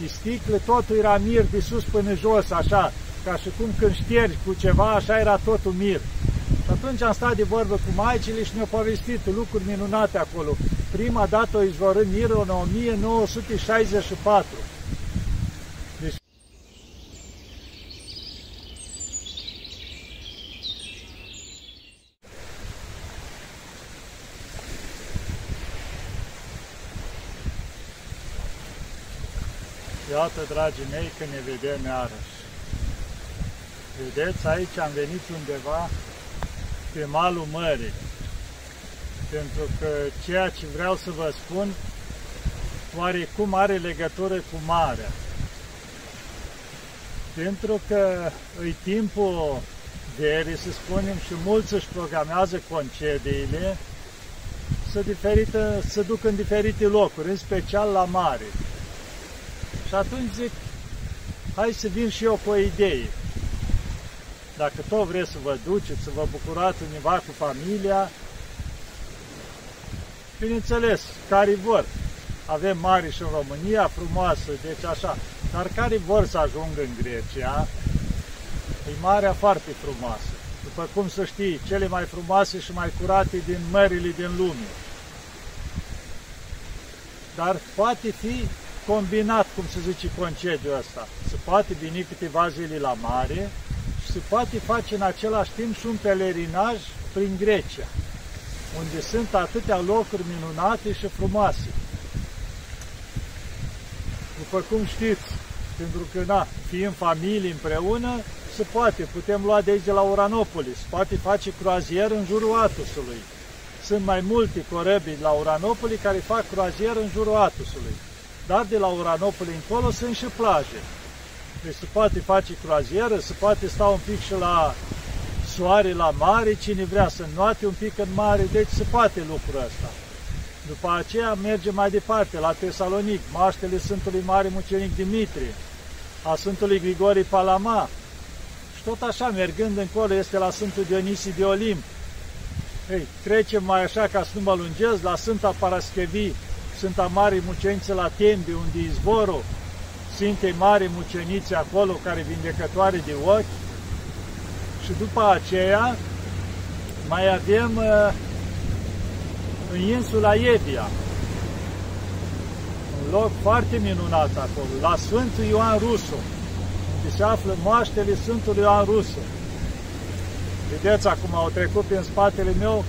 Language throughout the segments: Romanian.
de sticle, totul era mir de sus până jos, așa, ca și cum când ștergi cu ceva, așa era totul mir. Și atunci am stat de vorbă cu maicile și ne-au povestit lucruri minunate acolo. Prima dată o izvorând mirul în 1964. Iată, dragii mei, că ne vedem iarăși. Vedeți, aici am venit undeva pe malul mării. Pentru că ceea ce vreau să vă spun, oarecum are legătură cu marea. Pentru că îi timpul verii, să spunem, și mulți își programează concediile să, diferite, să duc în diferite locuri, în special la mare. Și atunci zic, hai să vin și eu cu o idee. Dacă tot vreți să vă duceți, să vă bucurați undeva cu familia, bineînțeles, care vor. Avem mari și în România, frumoasă, deci așa. Dar care vor să ajungă în Grecia, e marea foarte frumoasă. După cum să știi, cele mai frumoase și mai curate din mările din lume. Dar poate fi combinat, cum se zice, concediul ăsta. Se poate veni câteva zile la mare și se poate face în același timp și un pelerinaj prin Grecia, unde sunt atâtea locuri minunate și frumoase. După cum știți, pentru că, na, fiind familie împreună, se poate, putem lua de aici de la Uranopolis, poate face croazier în jurul Atusului. Sunt mai multe corăbii la Uranopoli care fac croazier în jurul Atusului dar de la Uranopoli încolo sunt și plaje. Deci se poate face croazieră, se poate sta un pic și la soare, la mare, cine vrea să noate un pic în mare, deci se poate lucrul ăsta. După aceea merge mai departe, la Tesalonic, maștele Sfântului Mare Mucenic Dimitrie, a Sfântului Grigori Palama, și tot așa, mergând încolo, este la Sfântul Dionisie de Olimp. Ei, trecem mai așa ca să nu mă lungesc, la Sfânta Paraschevii, Sfânta Mare Muceniță la Tembi, unde izvorul Sfintei Mare Mucenițe acolo, care vindecătoare de ochi. Și după aceea mai avem uh, în insula Evia, un loc foarte minunat acolo, la Sfântul Ioan Rusu, unde se află moaștele Sfântului Ioan Rusu. Vedeți, acum au trecut prin spatele meu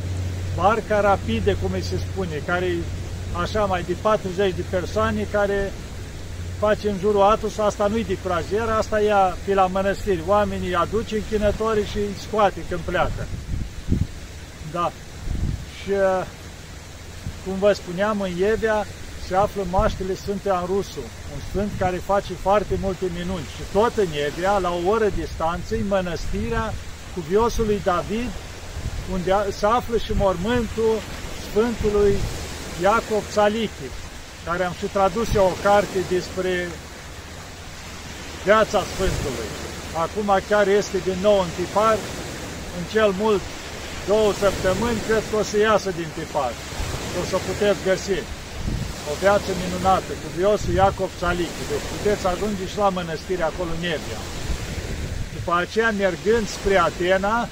barca rapide, cum îi se spune, care așa mai de 40 de persoane care face în jurul Atos, asta nu-i de croazieră, asta ia pe la mănăstiri. Oamenii aduce închinătorii și îi scoate când pleacă. Da. Și cum vă spuneam, în Ievea se află maștele Sfântul Rusu, un sfânt care face foarte multe minuni. Și tot în Ievea, la o oră distanță, în mănăstirea cuviosului David, unde se află și mormântul Sfântului Iacob Țalichi, care am și tradus eu o carte despre viața Sfântului. Acum chiar este din nou în tipar, în cel mult două săptămâni, cred că o să iasă din tipar. O să puteți găsi o viață minunată cu viosul Iacob Țalichi. Deci puteți ajunge și la mănăstire acolo în Evia. După aceea, mergând spre Atena,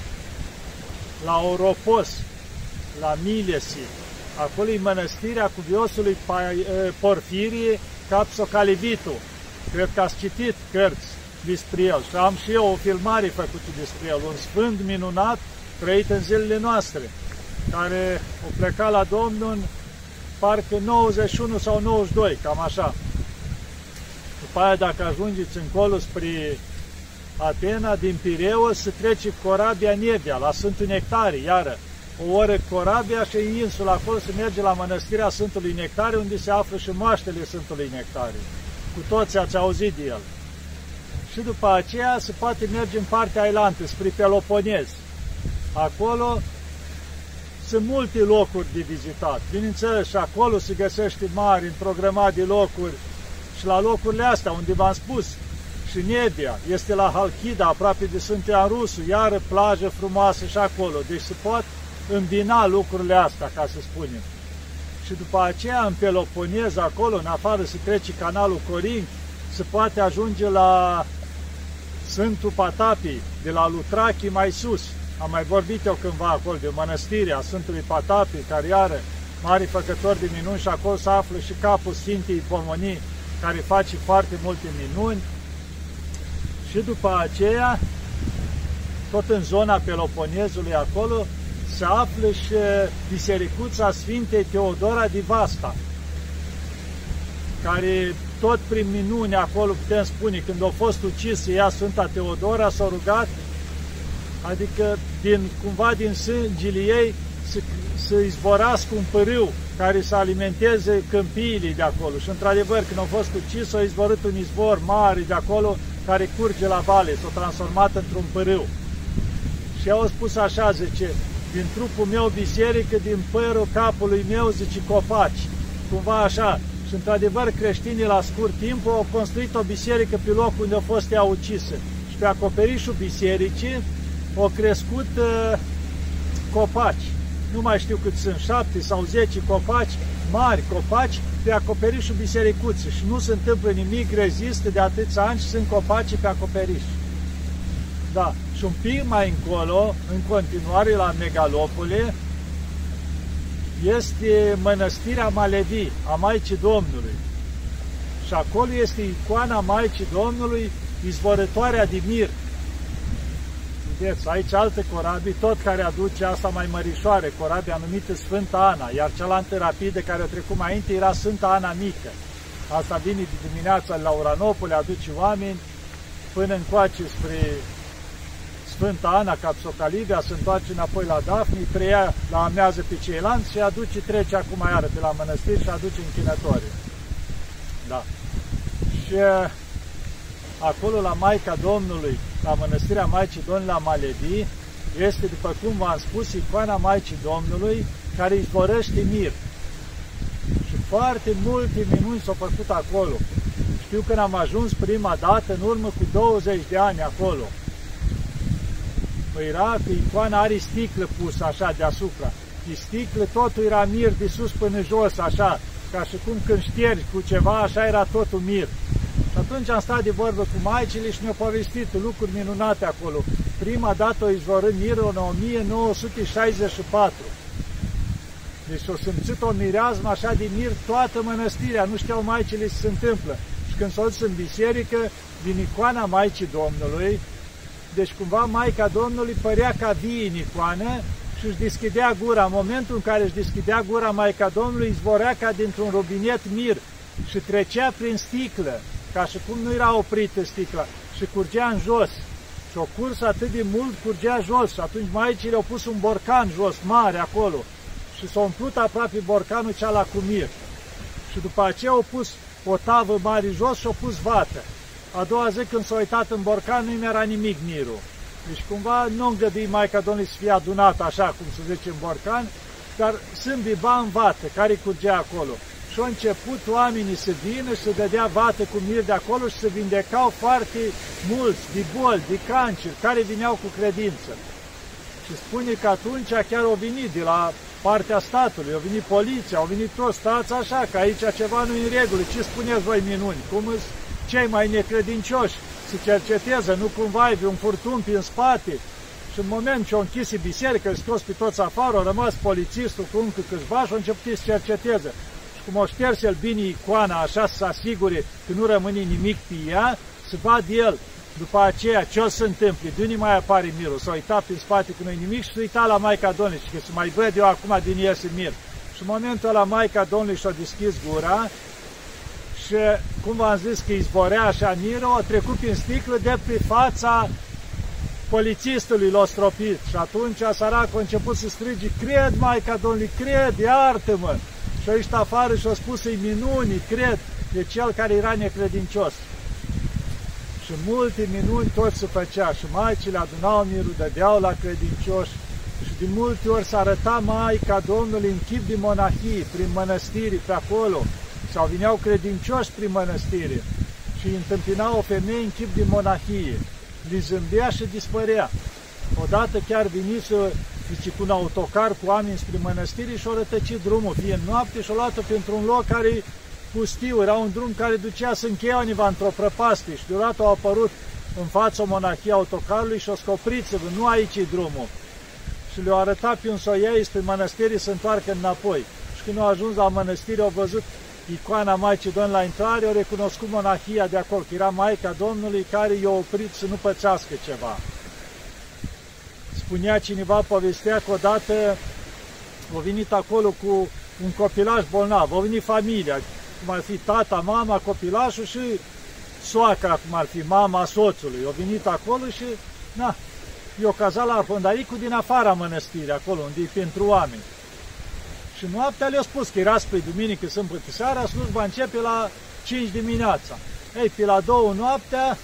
la Oropos, la Milesi, Acolo e mănăstirea cuviosului Porfirie Capsocalivitu. Cred că ați citit cărți despre el și am și eu o filmare făcută despre el, un sfânt minunat trăit în zilele noastre, care o pleca la Domnul în parcă 91 sau 92, cam așa. După aia, dacă ajungeți încolo spre Atena, din Pireu, se trece corabia Nevia, la Sfântul Nectarii, iară, o oră corabia și în insula acolo se merge la mănăstirea Sfântului Nectare, unde se află și moaștele Sfântului Nectare. Cu toți ați auzit de el. Și după aceea se poate merge în partea ailantă, spre Peloponez. Acolo sunt multe locuri de vizitat. Bineînțeles, și acolo se găsește mari, în programat de locuri. Și la locurile astea, unde v-am spus, și Nebia, este la Halkida, aproape de Sfântul Rusu, iară plajă frumoasă și acolo. Deci se poate îmbina lucrurile astea, ca să spunem. Și după aceea, în Peloponez, acolo, în afară, se trece canalul Corint, se poate ajunge la Sfântul Patapii, de la Lutrachi mai sus. Am mai vorbit eu cândva acolo de mănăstirea Sfântului Patapii, care are mari făcători de minuni și acolo se află și capul Sfintei Pomonii, care face foarte multe minuni. Și după aceea, tot în zona Peloponezului acolo, se află și Bisericuța Sfintei Teodora Divasta, care tot prin minuni acolo putem spune, când a fost ucis ea Sfânta Teodora, s-a rugat, adică din, cumva din sângele ei să, să izvorască un pârâu care să alimenteze câmpiile de acolo. Și într-adevăr, când a fost ucis, a izvorât un izvor mare de acolo care curge la vale, s-a transformat într-un pârâu. Și au spus așa, zice, din trupul meu biserică, din părul capului meu, zice, copaci. Cumva așa. Și într-adevăr, creștinii la scurt timp au construit o biserică pe locul unde a fost ea ucisă. Și pe acoperișul bisericii au crescut uh, copaci. Nu mai știu cât sunt, șapte sau zece copaci, mari copaci, pe acoperișul bisericuții. Și nu se întâmplă nimic, rezistă de atâția ani și sunt copaci pe acoperiș. Da. Și un pic mai încolo, în continuare la Megalopole, este mănăstirea Malevi, a Maicii Domnului. Și acolo este icoana Maicii Domnului, izvorătoarea de mir. Vedeți, aici alte corabii, tot care aduce asta mai mărișoare, corabia numită Sfânta Ana, iar cealaltă rapidă care a trecut mai înainte era Sfânta Ana Mică. Asta vine de dimineața la Uranopole, aduce oameni până încoace spre Sfânta Ana Capsocalivia se întoarce înapoi la Dafni, preia la amează pe ceilalți și aduce, trece acum iară pe la mănăstiri și aduce închinătorii. Da. Și uh, acolo la Maica Domnului, la mănăstirea Maicii Domnului la Maledi, este, după cum v-am spus, icoana Maicii Domnului, care izvorăște mir. Și foarte multe minuni s-au făcut acolo. Știu când am ajuns prima dată, în urmă cu 20 de ani acolo, Păi era că icoana are sticlă pusă așa deasupra. Și sticlă totul era mir de sus până jos, așa, ca și cum când ștergi cu ceva, așa era totul mir. Și atunci am stat de vorbă cu maicile și ne-au povestit lucruri minunate acolo. Prima dată o izvorând mirul în 1964. Deci o simțit o mireazmă așa de mir toată mănăstirea, nu știau maicile ce se întâmplă. Și când s-au dus în biserică, din icoana Maicii Domnului, deci cumva Maica Domnului părea ca vie în icoană și își deschidea gura. În momentul în care își deschidea gura Maica Domnului, izvorea ca dintr-un robinet mir și trecea prin sticlă, ca și cum nu era oprită sticla, și curgea în jos. Și o curs atât de mult curgea jos și atunci maicile au pus un borcan jos, mare acolo, și s-a umplut aproape borcanul cea cu mir. Și după aceea au pus o tavă mare jos și au pus vată. A doua zi când s-a uitat în borcan, nu era nimic mirul. Deci cumva nu îngădui Maica Domnului să fie adunat așa, cum se zice, în borcan, dar sunt biba în vată, care curgea acolo. Și au început oamenii să vină și să dădea vată cu mir de acolo și să vindecau foarte mulți de boli, de cancer, care vineau cu credință. Și spune că atunci chiar au venit de la partea statului, au venit poliția, au venit toți, stați așa, că aici ceva nu e în regulă, ce spuneți voi minuni, cum îți cei mai necredincioși să cerceteze, nu cumva ai un furtun prin spate. Și în moment ce au închis biserică, îi scos pe toți afară, a rămas polițistul cu încă câțiva și au început să cerceteze. Și cum o șters el bine icoana, așa să se asigure că nu rămâne nimic pe ea, să vad el după aceea ce o să întâmple, de unde mai apare mirul, s-a uitat prin spate că nu nimic și s-a uitat la Maica Domnului și că să mai văd eu acum din iese mir. Și în momentul ăla Maica Domnului și-a deschis gura și, cum v-am zis, că izborea așa miră, a trecut prin sticlă de pe fața polițistului l-a stropit. Și atunci săracul a început să strige, cred, Maica Domnului, cred, iartă-mă! Și aici afară și-a spus să-i minuni, cred, de cel care era necredincios. Și multe minuni tot se făcea și maicile adunau mirul, dădeau la credincioși și de multe ori s-a arătat Maica Domnului în chip de monahii, prin mănăstiri, pe acolo, sau vineau credincioși prin mănăstire și întâmpinau o femeie în chip de monahie. Li zâmbea și dispărea. Odată chiar să zice, cu un autocar cu oameni spre mănăstire și-o rătăcit drumul, fie în noapte și-o luat pentru un loc care pustiu, era un drum care ducea să Cheioniva într-o prăpastie și deodată au apărut în fața monarhiei autocarului și o scopriți nu aici e drumul. Și le-au arătat pe un soiei spre mănăstire să întoarcă înapoi. Și când au ajuns la mănăstire, au văzut icoana Maicii Domnului la intrare, au recunoscut monarhia de acolo, că era Maica Domnului care i-a oprit să nu pățească ceva. Spunea cineva, povestea că odată a venit acolo cu un copilaș bolnav, a venit familia, cum ar fi tata, mama, copilașul și soacra, cum ar fi mama soțului. A venit acolo și, na, i-o cazat la pândaricul din afara mănăstirii, acolo, unde e pentru oameni. Și noaptea le-a spus că era spre duminică, sâmbătă seara, slujba începe la 5 dimineața. Ei, pe la două noaptea,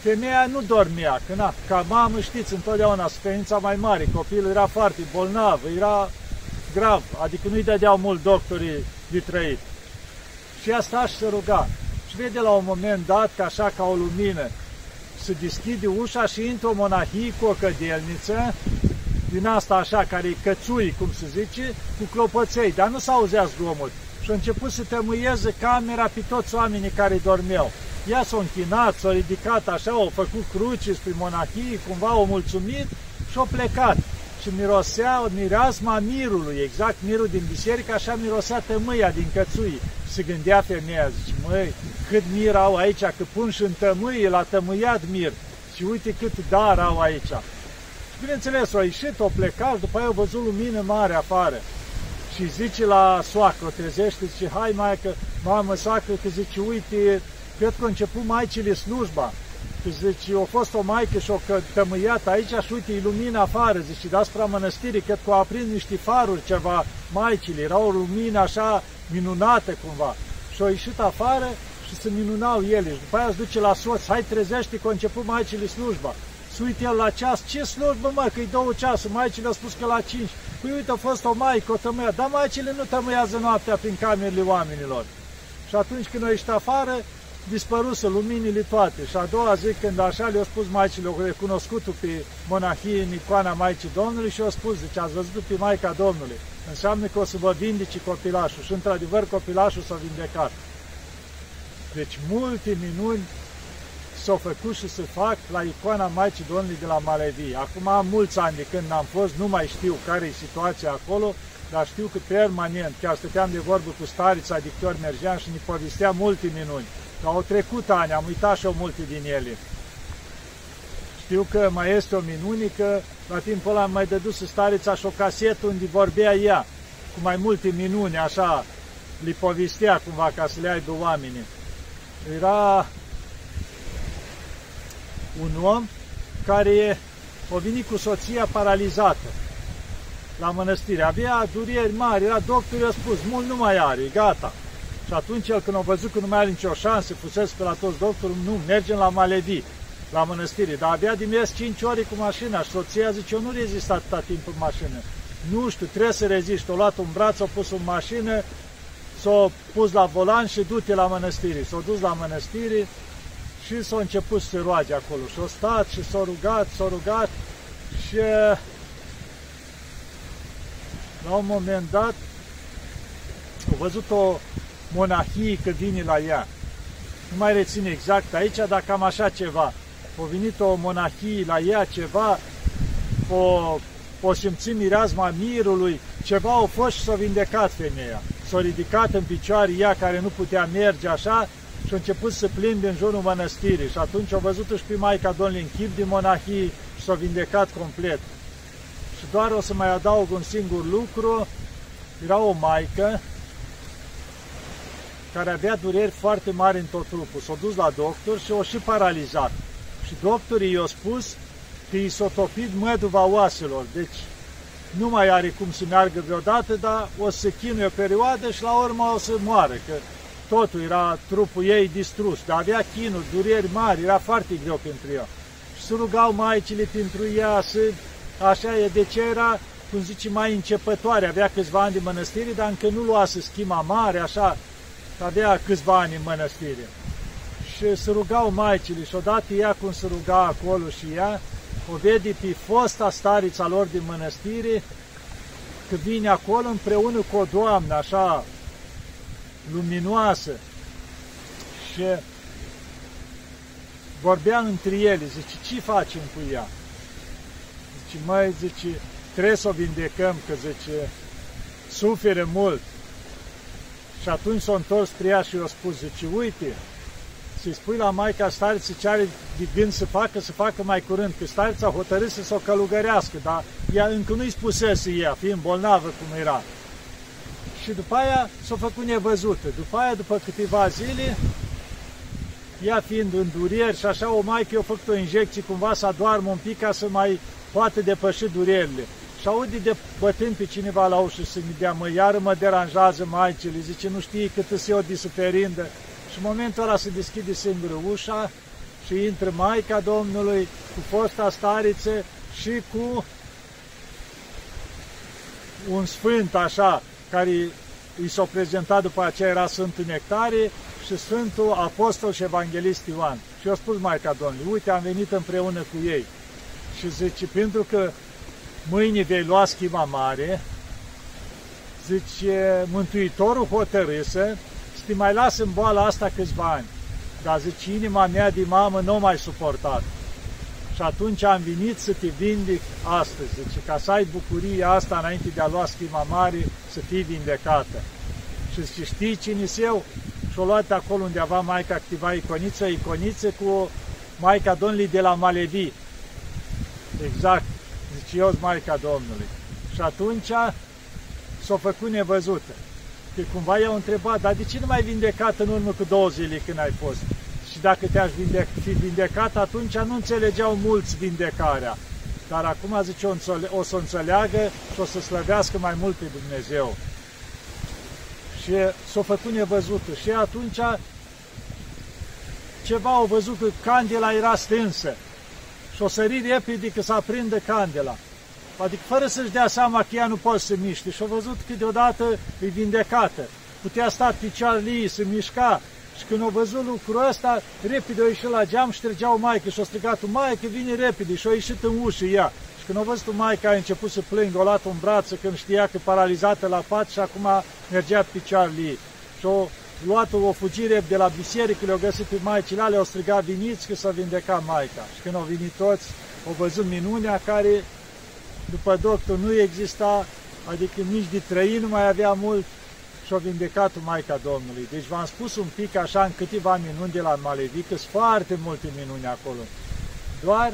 femeia nu dormea, că na, ca mamă știți întotdeauna suferința mai mare, copilul era foarte bolnav, era grav, adică nu-i dădeau mult doctorii de trăit. Și asta și se ruga. Și vede la un moment dat că așa ca o lumină se deschide ușa și intră o monahie cu o cădelniță, din asta așa, care e cățui, cum se zice, cu clopăței, dar nu s-auzea zgomot. Și a început să tămâieze camera pe toți oamenii care dormeau. Ea s-a închinat, s-a ridicat așa, au făcut cruci spre monahie, cumva o mulțumit și a plecat. Și mirosea mireasma mirului, exact mirul din biserică, așa mirosea tămâia din cățui. Se gândea femeia, zice, măi, cât mir au aici, că pun și în tămâie, la tămâiat mir. Și uite cât dar au aici. Și bineînțeles, au ieșit, au plecat, după aia au văzut lumină mare afară. Și zice la soacră, trezește, zice, hai mai că, mamă, soacră, că zice, uite, cred că a început maicile slujba. Că zice, a fost o maică și o tămâiat aici și uite, lumina afară, zice, deasupra mănăstirii, cred că au aprins niște faruri ceva maicile, era o lumină așa minunată cumva. Și au ieșit afară și se minunau ele. Și după aia se duce la soț, hai trezește că a început maicile slujba. Se uite el la ceas, ce slujbă mă, că e două ceasuri, maicile au spus că la cinci. Păi uite, a fost o maică, o tămâia, dar maicile nu tămâiază noaptea prin camerele oamenilor. Și atunci când au ieșit afară, dispăruse luminile toate. Și a doua zi, când așa le-au spus maicile, au recunoscut pe monahie în icoana Maicii Domnului și au spus, zice, ați văzut pe Maica Domnului. Înseamnă că o să vă vindece copilașul. Și într-adevăr copilașul s-a vindecat. Deci multe minuni s-au făcut și se fac la icoana Maicii Domnului de la Malevi. Acum am mulți ani de când n-am fost, nu mai știu care e situația acolo, dar știu că permanent, chiar stăteam de vorbă cu starița dictor mergeam și ne povestea multe minuni. Că au trecut ani, am uitat și eu multe din ele. Știu că mai este o minunică, la timpul ăla am mai dădus starița și o casetă unde vorbea ea, cu mai multe minuni, așa, li povestea cumva ca să le aibă oamenii. Era un om care a venit cu soția paralizată la mănăstire. Avea dureri mari, era doctor, i-a spus, mult nu mai are, gata. Și atunci el când a văzut că nu mai are nicio șansă, fusese pe la toți doctorul, nu, mergem la Malevi, la mănăstire. Dar abia din mers 5 ore cu mașina și soția zice, eu nu rezist atâta timp în mașină. Nu știu, trebuie să rezist. O luat un braț, o pus în mașină, s-a pus la volan și du-te la mănăstire. S-a dus la mănăstire și s-a început să se roage acolo. Și-a stat și s-a rugat, s-a rugat și la un moment dat a văzut o monahie că vine la ea. Nu mai rețin exact aici, dar cam așa ceva. A venit o monahie la ea, ceva, o, o simți mireazma mirului, ceva au fost și s-a vindecat femeia. S-a ridicat în picioare ea care nu putea merge așa și a început să plimbe în jurul mănăstirii. Și atunci au văzut și pe Maica Domnului în chip din monahie și s-a vindecat complet. Și doar o să mai adaug un singur lucru, era o maică care avea dureri foarte mari în tot trupul. S-a dus la doctor și o și paralizat. Și doctorii i-au spus că i s-a topit măduva oaselor, deci nu mai are cum să meargă vreodată, dar o să chinuie o perioadă și la urmă o să moară, că totul era trupul ei distrus, dar avea chinuri, dureri mari, era foarte greu pentru ea. Și se rugau maicile pentru ea, să, așa e, de ce era, cum zice, mai începătoare, avea câțiva ani de mănăstire, dar încă nu luase schima mare, așa, avea câțiva ani în mănăstire. Și se rugau maicile și odată ea cum se ruga acolo și ea, o vede pe fosta starița lor din mănăstire, că vine acolo împreună cu o doamnă, așa, luminoasă și vorbea între ele, zice, ce facem cu ea? Zice, măi, zice, trebuie să o vindecăm, că zice, suferă mult. Și atunci s-a întors spre ea și i-a spus, zice, uite, să-i spui la Maica Stariță ce are de gând să facă, să facă mai curând, că Starița a hotărât să s-o călugărească, dar ea încă nu-i spusese ea, fiind bolnavă cum era. Și după aia s-a făcut nevăzută. După aia, după câteva zile, ea fiind în dureri și așa, o maică i-a făcut o injecție cumva să adoarmă un pic ca să mai poate depăși durerile. Și aude de bătând pe cineva la ușă să mi dea, mă, iară mă deranjează maicile, zice, nu știi cât îți eu de suferindă. Și în momentul ăla se deschide singură ușa și intră Maica Domnului cu fosta stariță și cu un sfânt așa, care i s-a prezentat după aceea era Sfântul Nectarie și Sfântul Apostol și Evanghelist Ioan. Și eu spus Maica Domnului, uite, am venit împreună cu ei. Și zice, pentru că mâine vei lua schima mare, zice, Mântuitorul hotărâsă să te mai las în boala asta câțiva ani. Dar zice, inima mea de mamă nu mai suportat. Și atunci am venit să te vindic astăzi, zice, ca să ai bucuria asta înainte de a lua schima mare, să fii vindecată. Și zice, știi cine eu? Și-o luat acolo undeva Maica activa iconiță, iconiță cu Maica Domnului de la Malevi. Exact, zice, eu Maica Domnului. Și atunci s-a făcut nevăzută. Că cumva i-au întrebat, dar de ce nu mai vindecat în urmă cu două zile când ai fost? Și dacă te-aș vindec fi vindecat, atunci nu înțelegeau mulți vindecarea. Dar acum, zice, o, o să înțeleagă și o să slăvească mai mult pe Dumnezeu. Și s-a făcut nevăzută. Și atunci ceva au văzut că candela era stânsă. Și o sărit repede că să aprindă candela. Adică fără să-și dea seama că ea nu poate să miște. Și a văzut că deodată e vindecată. Putea sta picioarele să mișca. Și când a văzut lucrul ăsta, repede a ieșit la geam și trăgeau maică și a strigat maică, vine repede și a ieșit în ușă ea. Și când a văzut maica, a început să plângă, o luat un braț când știa că paralizată la pat și acum mergea pe picioarele ei. Și a luat o fugire de la biserică, le-au găsit pe maicile alea, au strigat viniți că s-a vindecat maica. Și când au venit toți, au văzut minunea care după doctor nu exista, adică nici de trăi nu mai avea mult și-a vindecat Maica Domnului. Deci v-am spus un pic așa în câteva minuni de la Malevic, sunt foarte multe minuni acolo. Doar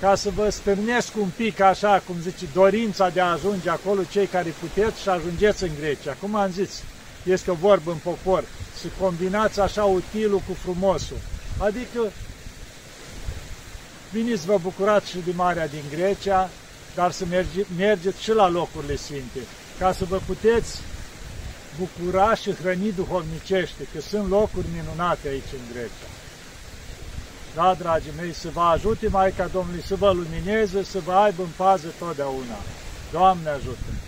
ca să vă stârnesc un pic așa, cum zice, dorința de a ajunge acolo, cei care puteți și ajungeți în Grecia. Cum am zis, este o vorbă în popor, să combinați așa utilul cu frumosul. Adică Veniți, vă bucurați și de Marea din Grecia, dar să merge, mergeți și la locurile sfinte, ca să vă puteți bucura și hrăni duhovnicește, că sunt locuri minunate aici în Grecia. Da, dragii mei, să vă ajute Maica Domnului, să vă lumineze, să vă aibă în pază totdeauna. Doamne ajută!